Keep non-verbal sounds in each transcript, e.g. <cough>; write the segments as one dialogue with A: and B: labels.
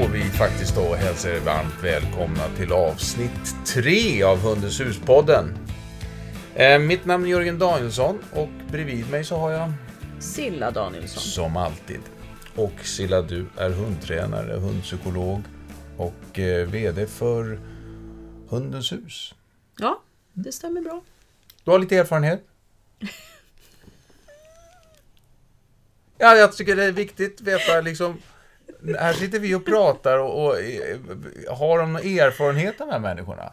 A: får vi faktiskt då hälsa er varmt välkomna till avsnitt 3 av Hundens hus-podden. Eh, mitt namn är Jörgen Danielsson och bredvid mig så har jag
B: Silla Danielsson.
A: som alltid. Och Silla, du är hundtränare, hundpsykolog och eh, VD för Hundens hus.
B: Ja, det stämmer bra.
A: Du har lite erfarenhet? <laughs> Ja, jag tycker det är viktigt att veta liksom här sitter vi och pratar och, och eh, har de någon erfarenhet av de här människorna?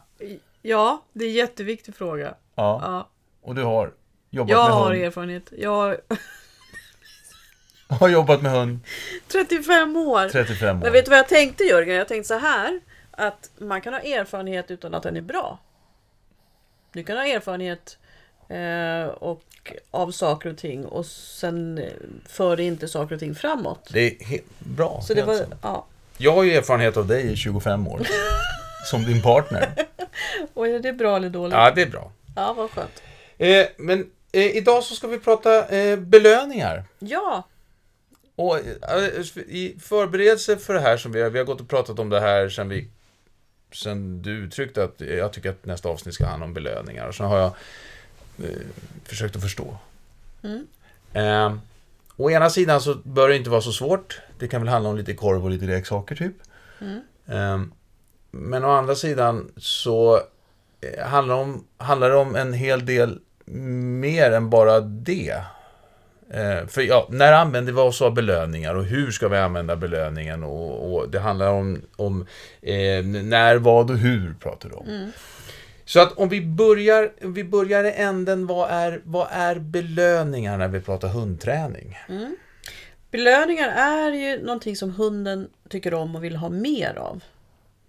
B: Ja, det är en jätteviktig fråga.
A: Ja.
B: Ja,
A: Och du har jobbat
B: jag
A: med
B: har
A: hund?
B: erfarenhet. Jag har <laughs>
A: Har jobbat med hund
B: 35 år.
A: 35 år.
B: Men vet du vad jag tänkte Jörgen? Jag tänkte så här. Att man kan ha erfarenhet utan att den är bra. Du kan ha erfarenhet eh, och, av saker och ting och sen eh, för det inte saker och ting framåt.
A: Det är he- bra.
B: Så det var, ja.
A: Jag har ju erfarenhet av dig i 25 år. <laughs> som din partner.
B: Och är det bra eller dåligt?
A: Ja, det är bra.
B: Ja, vad skönt.
A: Eh, men eh, idag så ska vi prata eh, belöningar.
B: Ja,
A: Och eh, i förberedelse för det här som vi har, vi har gått och pratat om det här sen vi sen du uttryckte att eh, jag tycker att nästa avsnitt ska handla om belöningar. Och så har jag försökt att förstå.
B: Mm.
A: Eh, å ena sidan så bör det inte vara så svårt. Det kan väl handla om lite korv och lite leksaker typ.
B: Mm.
A: Eh, men å andra sidan så eh, handlar, om, handlar det om en hel del mer än bara det. Eh, för ja, när använder vi oss av belöningar och hur ska vi använda belöningen? Och, och det handlar om, om eh, när, vad och hur pratar du om. Så att om vi börjar, om vi börjar i änden, vad är, vad är belöningar när vi pratar hundträning?
B: Belöningar är ju någonting som hunden tycker om och vill ha mer av.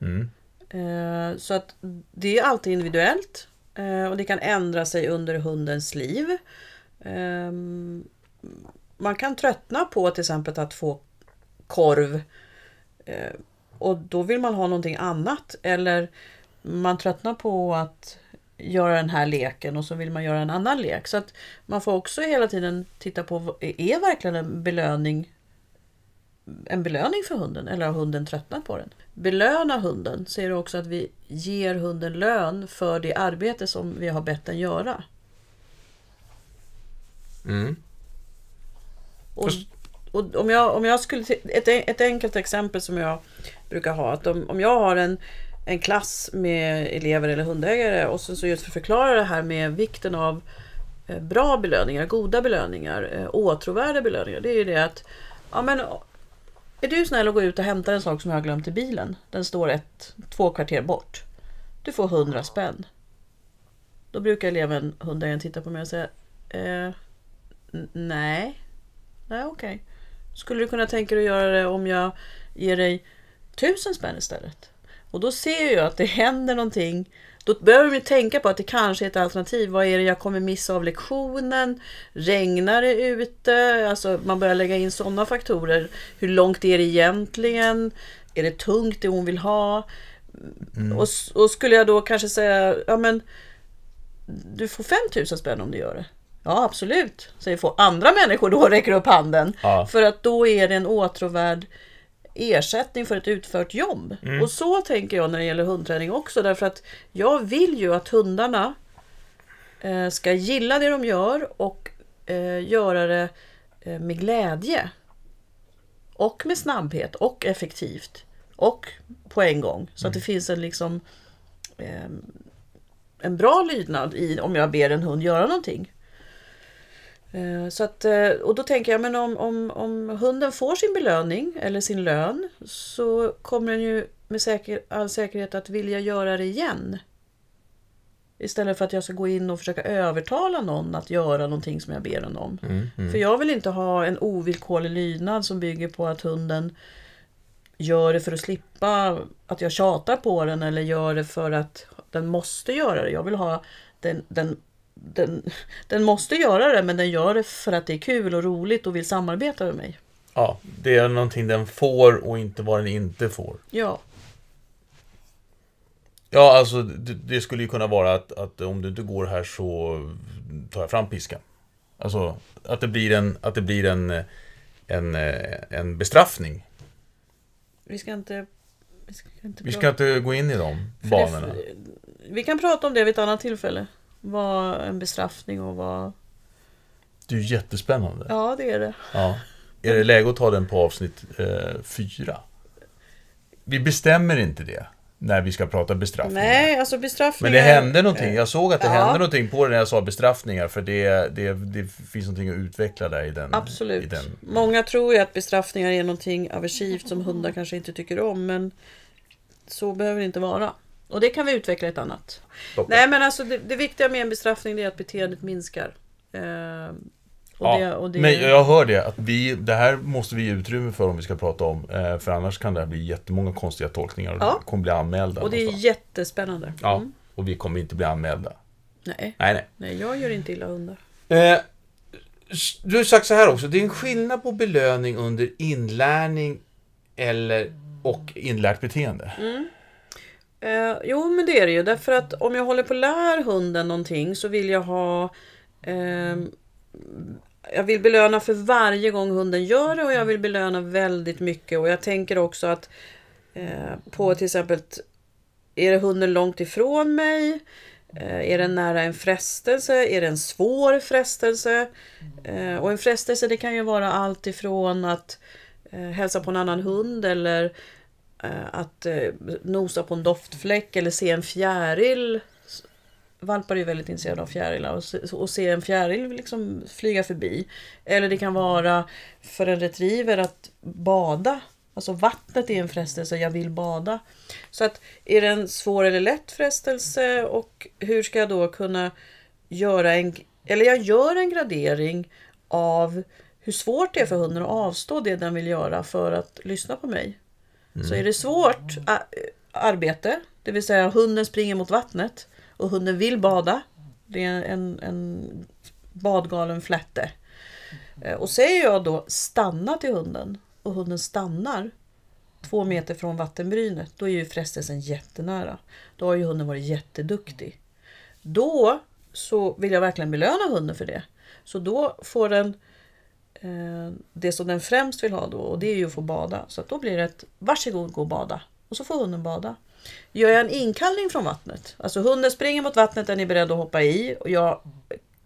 A: Mm.
B: Eh, Så att det är alltid individuellt eh, och det kan ändra sig under hundens liv. Ehm, Man kan tröttna på till exempel att få korv eh, och då vill man ha någonting annat. Eller man tröttnar på att göra den här leken och så vill man göra en annan lek. Så att man får också hela tiden titta på, är verkligen en belöning en belöning för hunden eller har hunden tröttnat på den? Belöna hunden är det också att vi ger hunden lön för det arbete som vi har bett den göra.
A: Mm.
B: Och, och om, jag, om jag skulle... Ett, ett enkelt exempel som jag brukar ha. Att om, om jag har en, en klass med elever eller hundägare och så, så just för att förklara det här med vikten av eh, bra belöningar, goda belöningar, eh, åtråvärda belöningar. Det är ju det att ja, men, är du snäll och gå ut och hämta en sak som jag har glömt i bilen. Den står ett, två kvarter bort. Du får 100 spänn. Då brukar eleven, hundägaren, titta på mig och säga eh, Nej. Nej, okej. Skulle du kunna tänka dig att göra det om jag ger dig tusen spänn istället? Och då ser jag att det händer någonting. Då behöver vi tänka på att det kanske är ett alternativ. Vad är det jag kommer missa av lektionen? Regnar det ute? Alltså man börjar lägga in sådana faktorer. Hur långt är det egentligen? Är det tungt det hon vill ha? Och, s- och skulle jag då kanske säga, ja men du får 5000 spänn om du gör det. Ja, absolut, säger få andra människor då och räcker upp handen.
A: Ja.
B: För att då är det en åtråvärd ersättning för ett utfört jobb. Och så tänker jag när det gäller hundträning också. Därför att jag vill ju att hundarna eh, ska gilla det de gör och eh, göra det eh, med glädje. Och med snabbhet och effektivt. Och på en gång. Så att det finns en liksom eh, en bra lydnad i om jag ber en hund göra någonting. Eh, Så att, eh, och då tänker jag, men om, om, om hunden får sin belöning eller sin lön så kommer den ju med säker, all säkerhet att vilja göra det igen. Istället för att jag ska gå in och försöka övertala någon att göra någonting som jag ber den om. För jag vill inte ha en ovillkorlig lydnad som bygger på att hunden gör det för att slippa att jag tjatar på den eller gör det för att den måste göra det. Jag vill ha den, den, den, den måste göra det men den gör det för att det är kul och roligt och vill samarbeta med mig.
A: Ja, det är någonting den får och inte vad den inte får.
B: Ja,
A: Ja, alltså det, det skulle ju kunna vara att, att om du inte går här så tar jag fram piskan. Alltså att det blir en, att det blir en, en, en bestraffning.
B: vi ska inte... Vi ska inte,
A: Vi ska inte gå in i de banorna.
B: det- Vi kan prata om det vid ett annat tillfälle. Vad en bestraffning och vad...
A: Det är ju jättespännande.
B: Ja, det är det.
A: Ja. Är det läge att ta den på avsnitt eh, fyra? Vi bestämmer inte det när vi ska prata bestraffningar.
B: Nej, alltså
A: Men
B: bestraffningar...
A: det hände någonting. Jag såg att det
B: Ja.
A: hände någonting på det när jag sa bestraffningar. För det, det, det finns någonting att utveckla där i den.
B: Absolut.
A: I den.
B: Många tror ju att bestraffningar är någonting aversivt som hundar kanske inte tycker om, men så behöver det inte vara. Och det kan vi utveckla ett annat.
A: Toppen.
B: Nej, men alltså det, det viktiga med en bestraffning det är att beteendet minskar. Eh,
A: Ja,
B: det, det,
A: Men jag hör det, att vi, det här måste vi ge utrymme för om vi ska prata om. Eh, för annars kan det här bli jättemånga konstiga tolkningar och
B: Ja.
A: vi kommer bli anmälda.
B: och det är
A: någonstans.
B: jättespännande.
A: Ja,
B: Mm.
A: och vi kommer inte bli anmälda.
B: Nej,
A: Nej, nej.
B: nej, jag gör inte illa hundar.
A: Eh, du har sagt så här också, det är en skillnad på belöning under inlärning eller och inlärt beteende.
B: Eh, jo, men det är det ju. Därför att om jag håller på att lär hunden någonting så vill jag ha... Eh, jag vill belöna för varje gång hunden gör det och jag vill belöna väldigt mycket. Och jag tänker också att eh, på till exempel... Är det hunden långt ifrån mig? Eh, är den nära en frestelse? Är det en svår frestelse? Eh, och en frestelse det kan ju vara allt ifrån att eh, hälsa på en annan hund eller Eh, att eh, nosa på en doftfläck eller se en fjäril. Valpar är ju väldigt intresserade av fjärilar och se, och se en fjäril liksom flyga förbi. Eller det kan vara för en retriever att bada. Alltså vattnet är en frestelse, jag vill bada. Så att är det en svår eller lätt frestelse och hur ska jag då kunna göra en... Eller jag gör en gradering av hur svårt det är för hunden att avstå det den vill göra för att lyssna på mig. Mm. Så är det svårt arbete, det vill säga hunden springer mot vattnet och hunden vill bada. Det är en, en badgalen flätte. Eh, och säger jag då stanna till hunden och hunden stannar två meter från vattenbrynet, då är ju frestelsen jättenära. Då har ju hunden varit jätteduktig. Då så vill jag verkligen belöna hunden för det. Så då får den eh, Eh, det som den främst vill ha då och det är ju att få bada. Så att då blir det ett varsågod gå och bada. Och så får hunden bada. Gör jag en inkallning från vattnet, alltså hunden springer mot vattnet, den är beredd att hoppa i och jag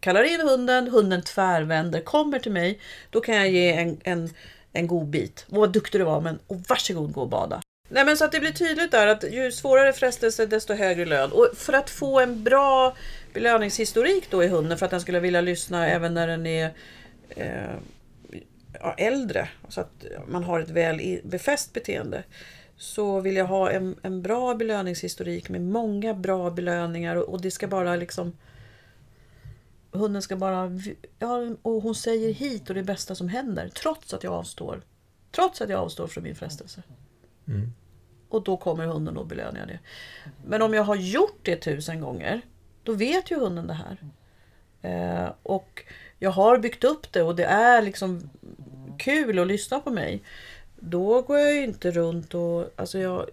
B: kallar in hunden, hunden tvärvänder, kommer till mig, då kan jag ge en, en, en god bit. Vad duktig du var, men och varsågod gå och bada. Nej men så att det blir tydligt där att ju svårare frestelse desto högre lön. Och för att få en bra belöningshistorik då i hunden för att den skulle vilja lyssna även när den är eh, äldre, så att man har ett väl befäst beteende. Så vill jag ha en, en bra belöningshistorik med många bra belöningar och, och det ska bara liksom Hunden ska bara, ja och hon säger hit och det bästa som händer trots att jag avstår. Trots att jag avstår från min frestelse.
A: Mm.
B: Och då kommer hunden och belönar det. Men om jag har gjort det tusen gånger, då vet ju hunden det här. Eh, och jag har byggt upp det och det är liksom kul att lyssna på mig. Då går jag ju inte runt och... Alltså jag,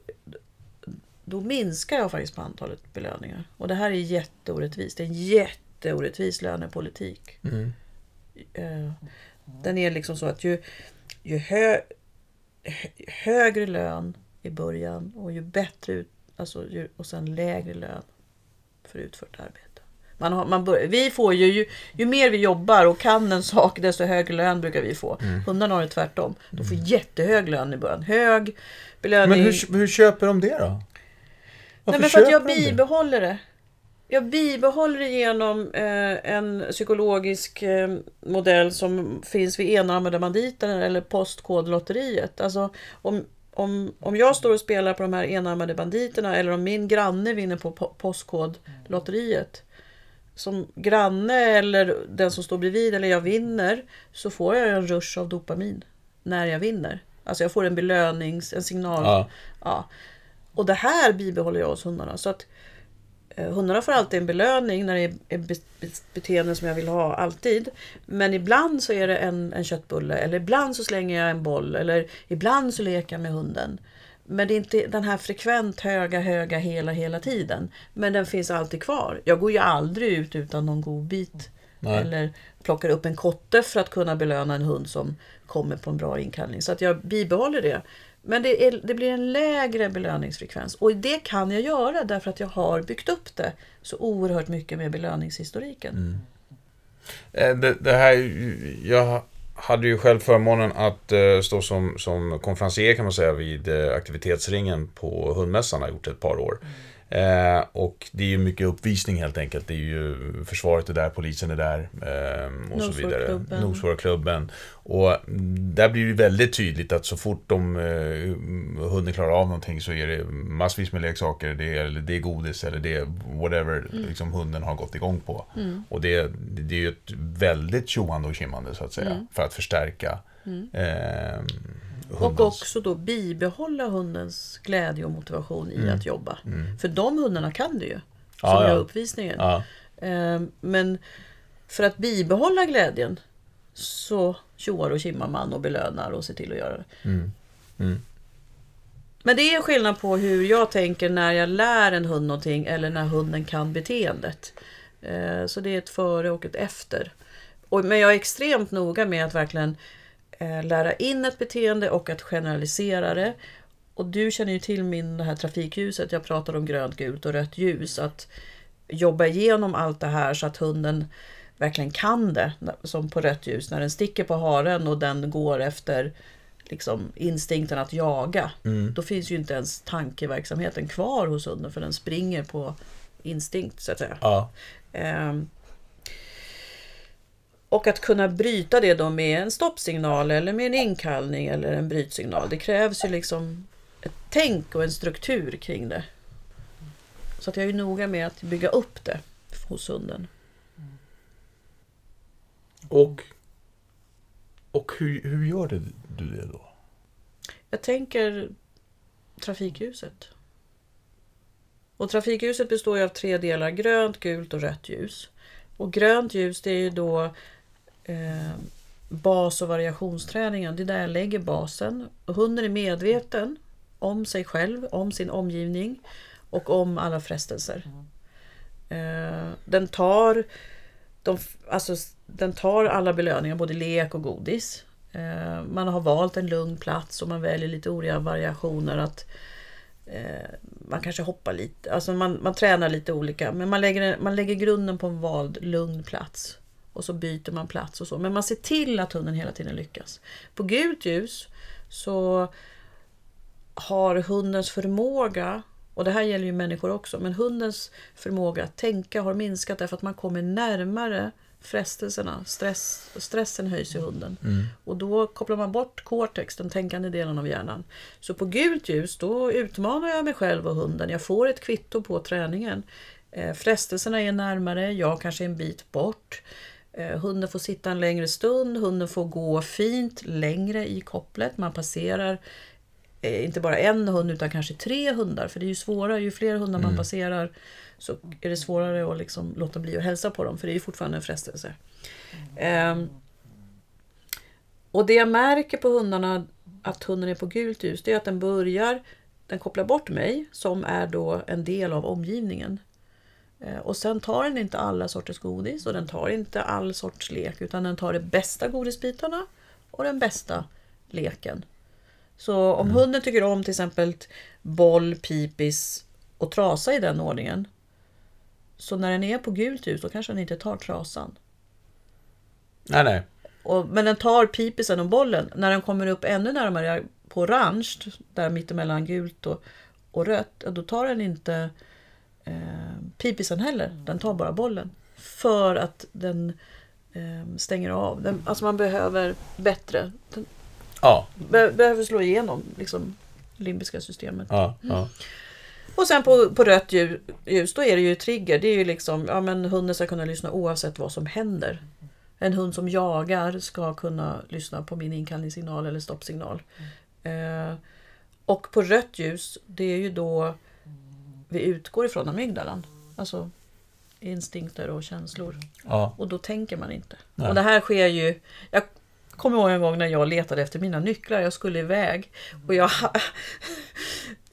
B: då minskar jag faktiskt på antalet belöningar. Och det här är jätteorättvist. Det är en jätteorättvis lönepolitik.
A: Mm.
B: Eh, den är liksom så att ju, ju hö, hö, högre lön i början och ju bättre ut, alltså ju, och sen lägre lön för utfört arbete. Man har, man bör, vi får ju, ju, ju mer vi jobbar och kan en sak desto högre lön brukar vi få. Hundarna har det tvärtom. De får jättehög lön i början. Hög belöning.
A: Men hur, hur köper de det då? Varför
B: Nej, men för att jag
A: de det?
B: bibehåller det. Jag bibehåller det genom eh, en psykologisk eh, modell som finns vid enarmade banditer eller postkodlotteriet. Alltså om, om, om jag står och spelar på de här enarmade banditerna eller om min granne vinner på po- postkodlotteriet. Som granne eller den som står bredvid eller jag vinner så får jag en rush av dopamin när jag vinner. Alltså jag får en belönings, en signal.
A: Ja.
B: Ja. Och det här bibehåller jag hos hundarna. Så att eh, hundarna får alltid en belöning när det är är be- be- beteenden som jag vill ha, alltid. Men ibland så är det en, en köttbulle, eller ibland så slänger jag en boll, eller ibland så leker jag med hunden. Men det är inte den här frekvent höga, höga hela, hela tiden. Men den finns alltid kvar. Jag går ju aldrig ut utan någon god bit.
A: Nej.
B: Eller plockar upp en kotte för att kunna belöna en hund som kommer på en bra inkallning. Så att jag bibehåller det. Men det, är, det blir en lägre belöningsfrekvens. Och det kan jag göra därför att jag har byggt upp det så oerhört mycket med belöningshistoriken.
A: Eh, Det, det här, jag hade ju själv förmånen att eh, stå som, som konferencier kan man säga vid eh, aktivitetsringen på hundmässan, har gjort ett par år. Mm. Eh, och det är ju mycket uppvisning helt enkelt. Det är ju försvaret är där, polisen är där eh, och så vidare.
B: Nosvårklubben.
A: Och där blir det väldigt tydligt att så fort de, eh, hunden klarar av någonting så är det massvis med leksaker, det är, eller det är godis eller det är whatever liksom, hunden har gått igång på. Och det, det är ju ett väldigt tjoande och kimmande så att säga, för att förstärka eh,
B: Och
A: hundens...
B: också då bibehålla hundens glädje och motivation i att jobba. För de hundarna kan det ju. Som
A: Ja,
B: gör uppvisningen.
A: Ja,
B: Eh, Men för att bibehålla glädjen så tjoar och kimmar man och belönar och ser till att göra det.
A: Mm. Mm.
B: Men det är skillnad på hur jag tänker när jag lär en hund någonting eller när hunden kan beteendet. Eh, Så det är ett före och ett efter. Och- Men jag är extremt noga med att verkligen lära in ett beteende och att generalisera det. Och du känner ju till min det här trafikljuset. Jag pratar om grönt, gult och rött ljus. Att jobba igenom allt det här så att hunden verkligen kan det. Som på rött ljus när den sticker på haren och den går efter liksom, instinkten att jaga. Då finns ju inte ens tankeverksamheten kvar hos hunden för den springer på instinkt så att säga.
A: ja,
B: Ehm, och att kunna bryta det då med en stoppsignal eller med en inkallning eller en brytsignal. Det krävs ju liksom ett tänk och en struktur kring det. Så att jag är noga med att bygga upp det hos hunden.
A: och, och hur, hur gör det, du det då?
B: Jag tänker trafikljuset. Och trafikljuset består ju av tre delar, grönt, gult och rött ljus. Och grönt ljus det är ju då eh, bas och variationsträningen. Det är där jag lägger basen. Hunden är medveten om sig själv, om sin omgivning och om alla frestelser. Eh, den tar de, alltså, den tar alla belöningar, både lek och godis. Eh, man har valt en lugn plats och man väljer lite olika variationer. att Man kanske hoppar lite, alltså man, man tränar lite olika. Men man lägger, man lägger grunden på en vald lugn plats. Och så byter man plats och så. Men man ser till att hunden hela tiden lyckas. På gult ljus så har hundens förmåga, och det här gäller ju människor också, men hundens förmåga att tänka har minskat därför att man kommer närmare frestelserna. Stress, stressen höjs i hunden. Och då kopplar man bort cortex, den tänkande delen av hjärnan. Så på gult ljus, då utmanar jag mig själv och hunden. Jag får ett kvitto på träningen. Eh, frestelserna är närmare, jag kanske är en bit bort. Eh, hunden får sitta en längre stund, hunden får gå fint längre i kopplet. Man passerar eh, inte bara en hund utan kanske tre hundar. För det är ju svårare, ju fler hundar man passerar så är det svårare att liksom låta bli att hälsa på dem. För det är ju fortfarande en frestelse. Ehm, och det jag märker på hundarna att hunden är på gult ljus, det är att den börjar, den kopplar bort mig som är då en del av omgivningen. Eh, Och sen tar den inte alla sorters godis och den tar inte all sorts lek utan den tar de bästa godisbitarna och den bästa leken. Så om hunden tycker om till exempel boll, pipis och trasa i den ordningen. Så när den är på gult ljus då kanske den inte tar trasan.
A: Nej, nej.
B: Och, men den tar pipisen och bollen. När den kommer upp ännu närmare på orange, där mittemellan gult och, och rött, då tar den inte eh, pipisen heller. Den tar bara bollen. För att den eh, stänger av. Den, alltså man behöver bättre. Den
A: Ja,
B: be, behöver slå igenom liksom, limbiska systemet.
A: ja, ja.
B: Och sen på, på rött ljus, då är det ju trigger. Det är ju liksom, ja men hunden ska kunna lyssna oavsett vad som händer. En hund som jagar ska kunna lyssna på min inkallningssignal eller stoppsignal. Eh, och på rött ljus, det är ju då vi utgår ifrån amygdalan. Alltså instinkter och känslor.
A: ja.
B: Och då tänker man inte.
A: Nej.
B: Och det här sker ju... Jag kommer ihåg en gång när jag letade efter mina nycklar. Jag skulle iväg. Och jag... <laughs>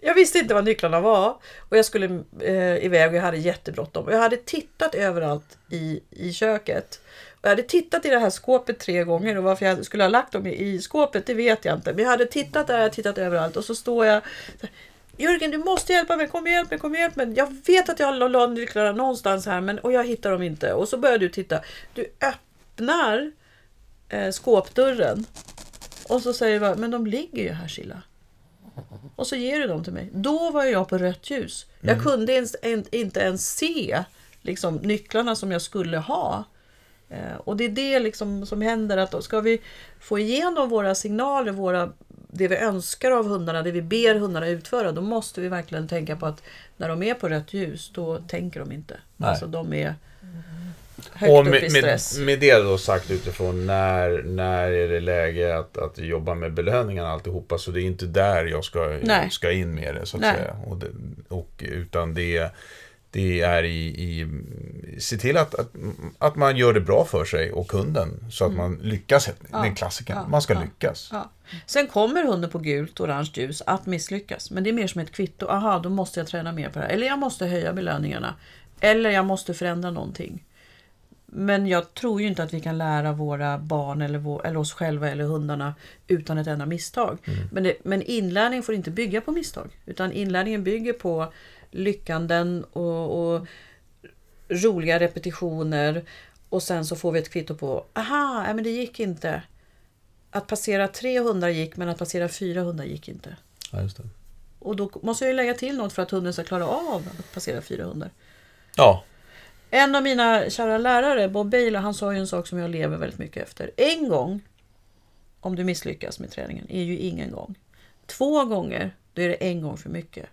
B: Jag visste inte vad nycklarna var. Och jag skulle eh, iväg och jag hade jättebråttom. Jag hade tittat överallt i, i köket. Och jag hade tittat i det här skåpet tre gånger och varför jag skulle ha lagt dem i, i skåpet det vet jag inte. Men jag hade tittat där, jag hade tittat överallt och så står jag så här, Jörgen, du måste hjälpa mig, kom och hjälp mig, kom och hjälp mig. Jag vet att jag la nycklarna någonstans här men, och jag hittar dem inte. Och så börjar du titta. Du öppnar eh, skåpdörren och så säger du bara, men de ligger ju här Silla. Och så ger du dem till mig. Då var jag på rött ljus. Jag
A: Mm.
B: kunde ens, en, inte ens se liksom, nycklarna som jag skulle ha. Eh, och det är det liksom som händer att ska vi få igenom våra signaler, våra, det vi önskar av hundarna, det vi ber hundarna utföra, då måste vi verkligen tänka på att när de är på rött ljus, då tänker de inte.
A: Nej.
B: Alltså de är högt
A: Och
B: upp i
A: med, med,
B: stress.
A: med det då sagt utifrån när, när är det läge att, att jobba med belöningarna alltihopa. Så det är inte där jag ska,
B: Nej.
A: ska in med det så att
B: Nej.
A: säga. Och det, och, utan det, det är i, i se till att, att, att man gör det bra för sig och kunden. Så att man lyckas. Det är en klassiker.
B: Mm. ja,
A: man ska
B: ja.
A: lyckas.
B: Ja. Sen kommer hunden på gult och orange ljus att misslyckas. Men det är mer som ett kvitto. Aha, då måste jag träna mer på det här. Eller jag måste höja belöningarna. Eller jag måste förändra någonting. Men jag tror ju inte att vi kan lära våra barn eller, vår, eller oss själva eller hundarna utan ett enda misstag. Men, det, men inlärning får inte bygga på misstag. Utan inlärningen bygger på lyckanden och, och roliga repetitioner. Och sen så får vi ett kvitto på, aha, nej, men det gick inte. Att passera tre hundar gick men att passera fyra hundar gick inte.
A: Ja, just det.
B: Och då måste jag ju lägga till något för att hunden ska klara av att passera fyra hundar.
A: Ja,
B: En av mina kära lärare, Bob Bailey, han sa ju en sak som jag lever väldigt mycket efter. En gång, om du misslyckas med träningen, är ju ingen gång. Två gånger, då är det en gång för mycket.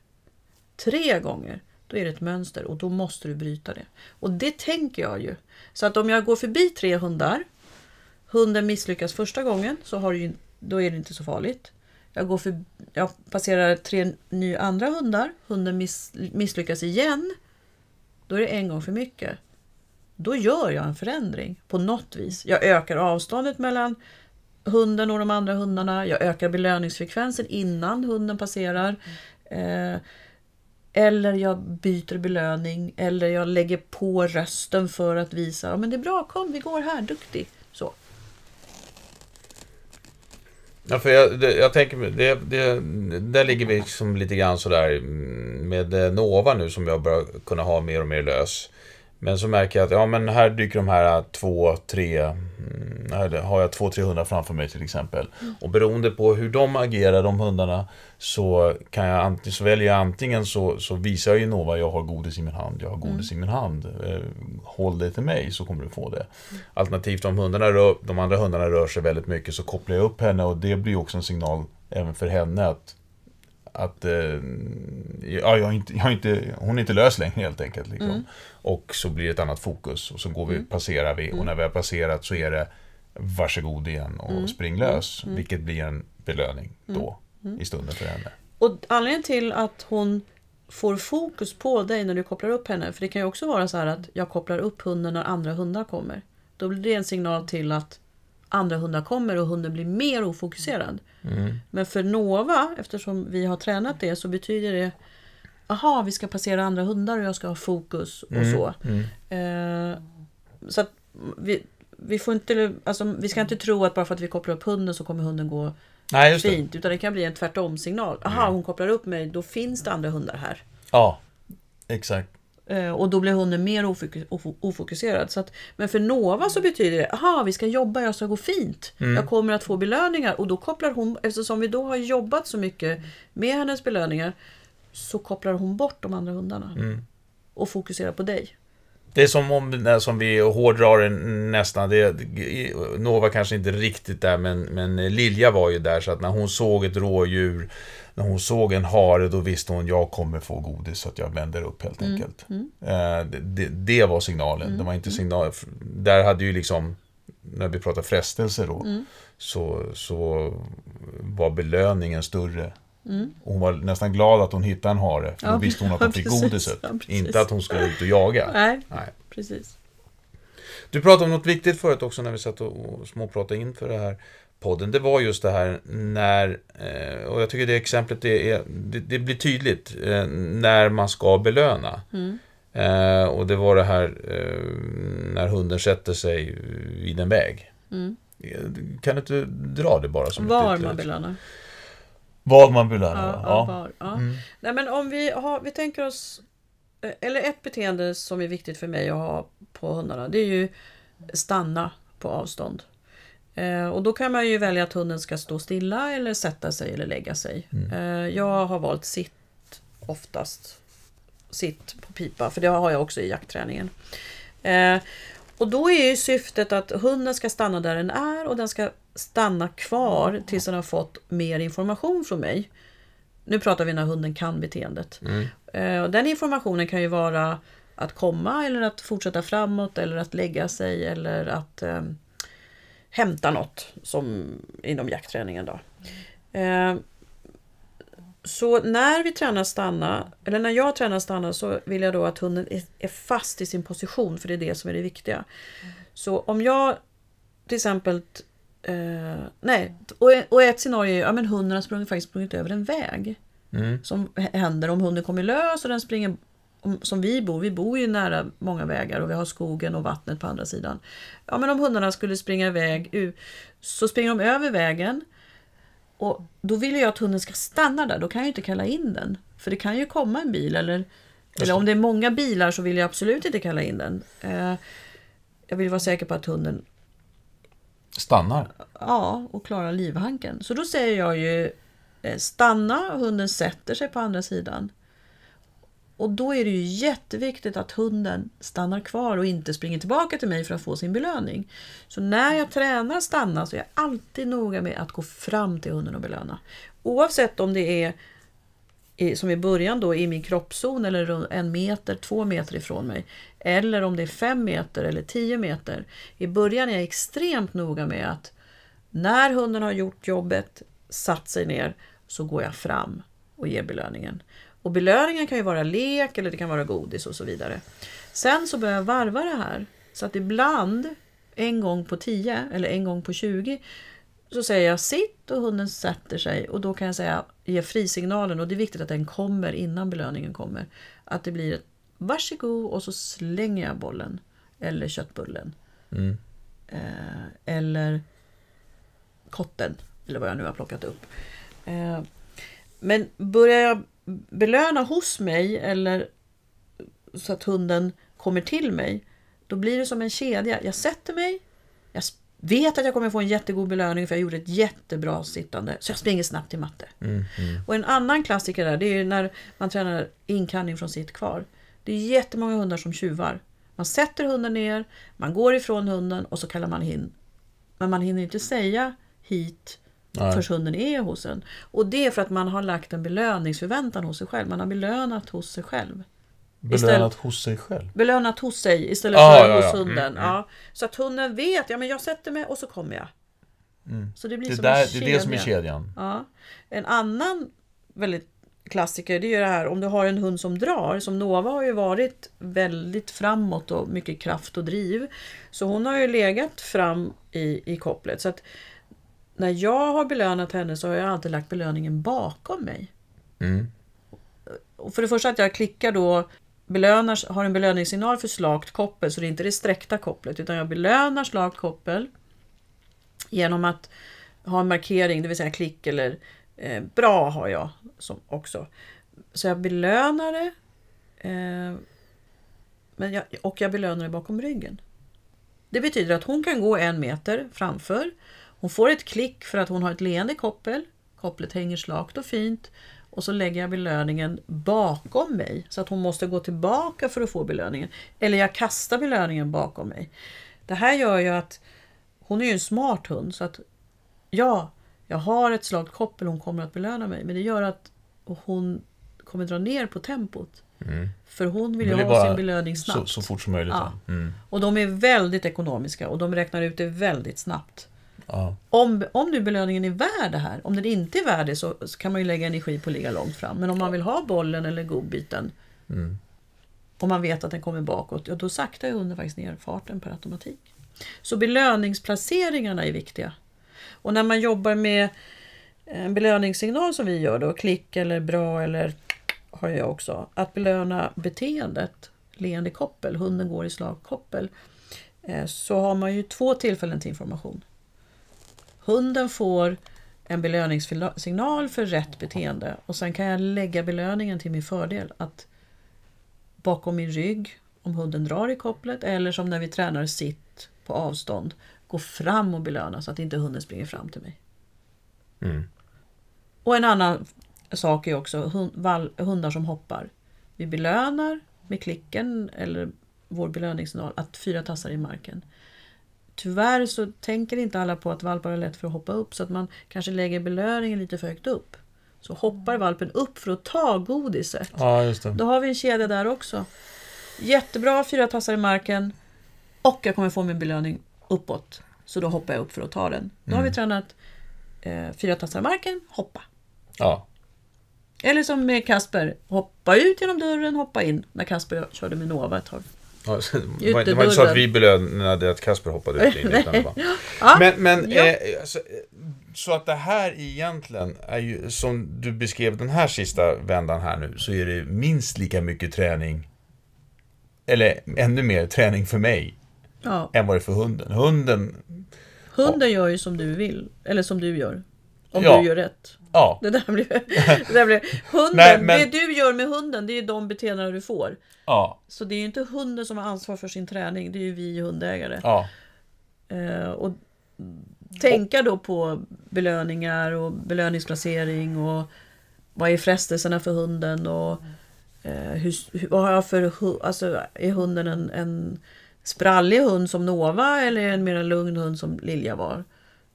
B: Tre gånger, då är det ett mönster och då måste du bryta det. Och det tänker jag ju. Så att om jag går förbi tre hundar, hunden misslyckas första gången, så har ju, då är det inte så farligt. Jag, går för, jag passerar tre nya andra hundar, hunden miss, misslyckas igen, då är det en gång för mycket. Då gör jag en förändring på något vis. Jag ökar avståndet mellan hunden och de andra hundarna. Jag ökar belöningsfrekvensen innan hunden passerar. Eh, eller jag byter belöning. Eller jag lägger på rösten för att visa att men det är bra, kom vi går här, duktig. Så.
A: Ja, för jag, det, jag tänker, det, det, där ligger vi liksom lite grann sådär mm, med Nova nu som jag börjar kunna ha mer och mer lös. Men så märker jag att ja, men här dyker de här två, tre, mm, har jag två, tre hundar framför mig till exempel. Och beroende på hur de agerar, de hundarna, så kan jag antingen, så väljer jag antingen så, så visar jag ju Nova, jag har godis i min hand, jag har godis i min hand. Eh, håll det till mig så kommer du få det. Alternativt om hundarna rör, de andra hundarna rör sig väldigt mycket så kopplar jag upp henne och det blir också en signal även för henne att att eh, ja, jag inte, jag inte, hon är inte lös längre helt enkelt. Liksom. Och så blir det ett annat fokus och så går vi, passerar vi och när vi har passerat så är det varsågod igen och spring lös. Vilket blir en belöning då i stunden för henne.
B: Och anledningen till att hon får fokus på dig när du kopplar upp henne. För det kan ju också vara så här att jag kopplar upp hunden när andra hundar kommer. Då blir det en signal till att andra hundar kommer och hunden blir mer ofokuserad. Men för Nova, eftersom vi har tränat det, så betyder det Aha, vi ska passera andra hundar och jag ska ha fokus och så. Eh, så att vi, vi får inte, alltså, vi ska inte tro att bara för att vi kopplar upp hunden så kommer hunden gå
A: Nej,
B: fint. Utan det kan bli en tvärtom-signal. Aha, hon kopplar upp mig, då finns det andra hundar här.
A: Ja, exakt.
B: Eh, Och då blir hunden mer ofok- ofo- ofokuserad. Så att, men för Nova så betyder det, aha, vi ska jobba, jag ska gå fint. Jag kommer att få belöningar. Och då kopplar hon, eftersom vi då har jobbat så mycket med hennes belöningar, så kopplar hon bort de andra hundarna. Och fokuserar på dig.
A: Det är som om, när- som vi hårdrar det nästan, det, Nova kanske inte riktigt där, men, men Lilja var ju där, så att när hon såg ett rådjur, när hon såg en hare, då visste hon, jag kommer få godis, så att jag vänder upp helt enkelt. Eh, det, det, var signalen, det var inte signal, där hade ju liksom, när vi pratar frestelse då, så, så var belöningen större. Och hon var nästan glad att hon hittade en hare, för då
B: Ja,
A: visste hon att <laughs> hon
B: ja,
A: fick
B: precis.
A: godiset.
B: Ja,
A: inte att hon skulle ut och jaga.
B: Nej,
A: Nej.
B: precis.
A: Du pratade om något viktigt förut också när vi satt och, småpratade inför det här. podden, det var just det här när, eh, och jag tycker det exemplet är, är det, det, blir tydligt, eh, när man ska belöna.
B: Mm.
A: Eh, och det var det här när hunden sätter sig vid en väg.
B: Mm.
A: Kan du inte dra det bara som ett
B: Var
A: ytterligare-
B: man belönar.
A: Vad man belönar,
B: Ja,
A: ja.
B: ja. Var, ja.
A: Mm.
B: Nej, men om vi, har, vi tänker oss... eh, Eller ett beteende som är viktigt för mig att ha på hundarna. Det är ju stanna på avstånd. Eh, och då kan man ju välja att hunden ska stå stilla eller sätta sig eller lägga sig. Eh, jag har valt sitt oftast. Sitt på pipa, för det har jag också i jaktträningen. Eh, och då är ju syftet att hunden ska stanna där den är och den ska stanna kvar tills den har fått mer information från mig. Nu pratar vi när hunden kan beteendet.
A: Mm.
B: Eh, och den informationen kan ju vara att komma eller att fortsätta framåt eller att lägga sig eller att eh, hämta något som inom jaktträningen. Då. Eh, så när vi tränar stanna, eller när jag tränar stanna så vill jag då att hunden är, är fast i sin position för det är det som är det viktiga. Så om jag till exempel Eh, nej, och, och ett scenario är ja, men hunden har sprungit, faktiskt sprungit över en väg.
A: Mm.
B: Som händer om hunden kommer lös och den springer om, som vi bor. Vi bor ju nära många vägar och vi har skogen och vattnet på andra sidan. Ja, men om hundarna skulle springa iväg så springer de över vägen. Och då vill jag att hunden ska stanna där. Då kan jag inte kalla in den. För det kan ju komma en bil eller eller om det är många bilar så vill jag absolut inte kalla in den. Eh, jag vill vara säker på att hunden
A: Stannar.
B: Ja, och klarar livhanken. Så då säger jag ju eh, stanna, och hunden sätter sig på andra sidan. Och då är det ju jätteviktigt att hunden stannar kvar och inte springer tillbaka till mig för att få sin belöning. Så när jag tränar stanna så är jag alltid noga med att gå fram till hunden och belöna. Oavsett om det är som i början då i min kroppszon eller en meter, två meter ifrån mig. Eller om det är 5 meter eller 10 meter. I början är jag extremt noga med att när hunden har gjort jobbet, satt sig ner, så går jag fram och ger belöningen. Och belöningen kan ju vara lek eller det kan vara godis och så vidare. Sen så börjar jag varva det här. Så att ibland, en gång på 10 eller en gång på 20, så säger jag sitt och hunden sätter sig och då kan jag säga ge frisignalen och det är viktigt att den kommer innan belöningen kommer. Att det blir ett varsågod och så slänger jag bollen eller köttbullen.
A: Mm.
B: Eh, eller kotten eller vad jag nu har plockat upp. Eh, men börjar jag belöna hos mig eller så att hunden kommer till mig, då blir det som en kedja. Jag sätter mig, jag vet att jag kommer få en jättegod belöning för jag gjorde ett jättebra sittande, så jag springer snabbt till matte.
A: Mm. Mm.
B: Och en annan klassiker där, det är när man tränar inkallning från sitt kvar. Det är jättemånga hundar som tjuvar. Man sätter hunden ner, man går ifrån hunden och så kallar man in. Men man hinner inte säga hit
A: Nej.
B: förrän hunden är hos en. Och det är för att man har lagt en belöningsförväntan hos sig själv. Man har belönat hos sig själv.
A: Belönat hos sig själv.
B: Belönat hos sig istället
A: Ah,
B: för
A: ja,
B: hos
A: ja.
B: hunden.
A: Mm, mm.
B: Ja, så att hunden vet, ja men jag sätter mig och så kommer jag.
A: Mm.
B: Så det blir
A: Det,
B: som
A: där,
B: en
A: det är det som är
B: kedja.
A: kedjan.
B: Ja. En annan väldigt klassiker det är ju det här om du har en hund som drar. Som Nova har ju varit väldigt framåt och mycket kraft och driv. Så hon har ju legat fram i, i kopplet. Så att när jag har belönat henne så har jag alltid lagt belöningen bakom mig.
A: Mm.
B: Och för det första att jag klickar då belönar, har en belöningssignal för slakt koppel så det är inte det sträckta kopplet utan jag belönar slakt koppel genom att ha en markering, det vill säga klick eller eh, bra har jag som också. Så jag belönar det eh, men jag, och jag belönar det bakom ryggen. Det betyder att hon kan gå en meter framför. Hon får ett klick för att hon har ett leende koppel. Kopplet hänger slakt och fint. Och så lägger jag belöningen bakom mig så att hon måste gå tillbaka för att få belöningen. Eller jag kastar belöningen bakom mig. Det här gör ju att hon är ju en smart hund så att ja, jag har ett slagt koppel hon kommer att belöna mig. Men det gör att hon kommer dra ner på tempot.
A: Mm.
B: För hon vill ju ha sin belöning
A: Så,
B: snabbt.
A: så fort som möjligt.
B: Ja.
A: Ja. Mm.
B: Och de är väldigt ekonomiska och de räknar ut det väldigt snabbt.
A: Ja.
B: Om, om nu belöningen är värd det här, om den inte är värd det så, så kan man ju lägga energi på att ligga långt fram. Men om man vill ha bollen eller godbiten
A: Mm.
B: och man vet att den kommer bakåt, ja, då saktar ju hunden faktiskt ner farten per automatik. Så belöningsplaceringarna är viktiga. Och när man jobbar med en belöningssignal som vi gör då, klick eller bra eller har jag också, att belöna beteendet, leende koppel, hunden går i slagkoppel, eh, så har man ju två tillfällen till information. Hunden får en belöningssignal för rätt beteende och sen kan jag lägga belöningen till min fördel. Att bakom min rygg, om hunden drar i kopplet eller som när vi tränar sitt på avstånd, gå fram och belöna så att inte hunden springer fram till mig.
A: Mm.
B: Och en annan sak är också hund, val, hundar som hoppar. Vi belönar med klicken eller vår belöningssignal att fyra tassar i marken. Tyvärr så tänker inte alla på att valpar har lätt för att hoppa upp så att man kanske lägger belöningen lite för högt upp. Så hoppar valpen upp för att ta godiset.
A: Ja, just det.
B: Då har vi en kedja där också. Jättebra, fyra tassar i marken och jag kommer få min belöning uppåt. Så då hoppar jag upp för att ta den. Då har vi tränat eh, fyra tassar i marken, hoppa.
A: Ja.
B: Eller som med Kasper, hoppa ut genom dörren, hoppa in. När Kasper körde med Nova ett tag.
A: Ja, <laughs> så det var inte så att vi belönade att Kasper hoppade ut <laughs> in. Utan var.
B: Ja,
A: Men, men
B: Ja.
A: eh, alltså, så att det här egentligen är ju, som du beskrev den här sista vändan här nu, så är det minst lika mycket träning, eller ännu mer träning för mig,
B: ja.
A: än vad det är för hunden. Hunden,
B: Hunden gör ju som du vill, eller som du gör. Om
A: Ja.
B: du gör rätt.
A: ja, <laughs>
B: Det där blir... Det där blir hunden,
A: Nej, men-
B: Det du gör med hunden, det är de beteenden du får.
A: ja,
B: Så det är ju inte hunden som har ansvar för sin träning, det är ju vi hundägare.
A: ja,
B: Eh, och tänka då på belöningar och belöningsplacering och vad är frestelserna för hunden och eh, hur, vad har jag för alltså är hunden en, en sprallig hund som Nova eller en mer lugn hund som Lilja var?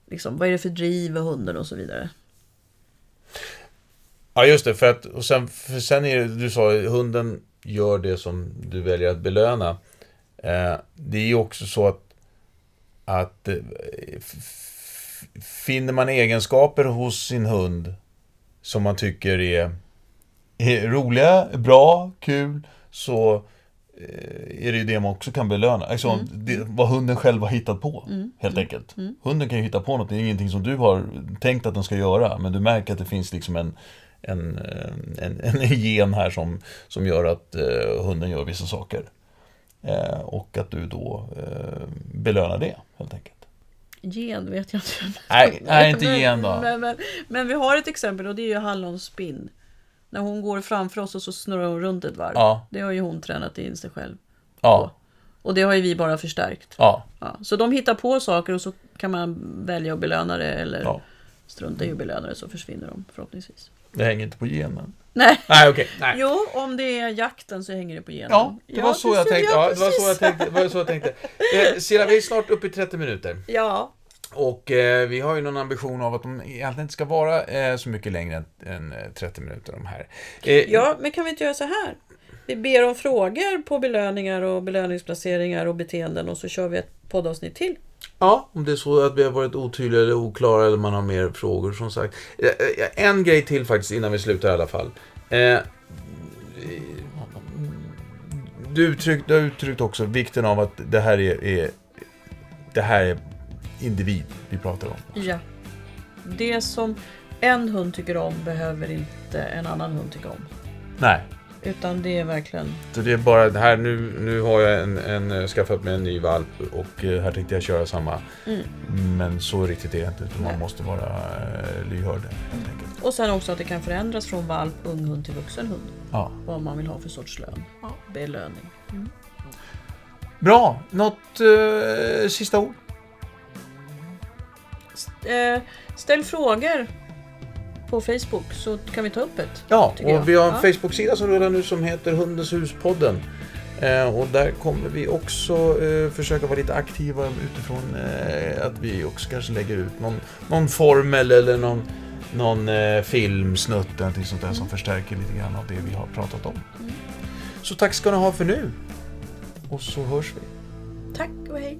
B: Liksom, vad är det för driv i hunden och så vidare.
A: Ja, just det. För att, och sen, för sen är det, du sa, hunden gör det som du väljer att belöna. Eh, det är ju också så att, att eh, finner man egenskaper hos sin hund som man tycker är, är roliga, bra, kul, så är det ju det man också kan belöna. Alltså, det, vad hunden själv har hittat på, helt enkelt. Hunden kan ju hitta på något, det är ingenting som du har tänkt att den ska göra, men du märker att det finns liksom en, en, eh, en, en <laughs> gen här som, som gör att eh, hunden gör vissa saker. Eh, och att du då eh, belönar det, helt enkelt.
B: Gen vet jag inte.
A: Nej, nej inte <laughs>
B: Men-
A: gen då.
B: Men, men, men vi har ett exempel och det är ju hallonspinn. När hon går framför oss och så snurrar hon runt ett varv.
A: Ja,
B: Det har ju hon tränat in sig själv.
A: ja,
B: Och det har ju vi bara förstärkt.
A: ja,
B: Ja, så de hittar på saker och så kan man välja att belöna det eller
A: ja.
B: strunta i att belöna det så försvinner de förhoppningsvis.
A: Det hänger inte på genen.
B: Nej,
A: Nej, okej. <laughs> nej.
B: jo om det är jakten så hänger det på genen.
A: Ja, det var så jag tänkte. Ja, det var så jag tänkte. Det var så jag tänkte. <laughs> Eh, Silla, vi är snart uppe i 30 minuter.
B: Ja,
A: Och eh, vi har ju någon ambition av att de egentligen inte ska vara eh, så mycket längre än, än eh, 30 minuter de här. Eh,
B: ja, men kan vi inte göra så här? Vi ber om frågor på belöningar och belöningsplaceringar och beteenden och så kör vi ett poddavsnitt till.
A: Ja, om det är så att vi har varit otydliga eller oklara eller man har mer frågor som sagt. Eh, eh, En grej till faktiskt innan vi slutar i alla fall. Eh, Du, uttryck, du har uttryckt också vikten av att det här är, är det här är individ vi pratar om.
B: Ja. Det som en hund tycker om behöver inte en annan hund tycka om.
A: Nej.
B: Utan det är verkligen...
A: Så det är bara det här, nu, nu har jag en, en, eh, skaffat mig en ny valp och eh, här tänkte jag köra samma.
B: Mm.
A: Men så riktigt är det inte, utan man
B: Nej.
A: måste vara eh, lyhörd enkelt.
B: Och sen också att det kan förändras från valp, ung hund till vuxen hund.
A: Ja.
B: Vad man vill ha för sorts lön. Belöning.
A: Bra! Något eh, sista ord?
B: Eh, ställ frågor på Facebook så kan vi ta upp ett.
A: Ja,
B: tycker jag.
A: och vi har en
B: Ja.
A: Facebook-sida som rullar nu som heter Hundens hus-podden. Eh, och där kommer vi också eh, försöka vara lite aktiva utifrån eh, att vi också kanske lägger ut någon, någon formel eller någon, någon eh, filmsnutt eller någonting sånt där som förstärker lite grann av det vi har pratat om. Så tack ska ni ha för nu. Och så hörs vi.
B: Tack och hej.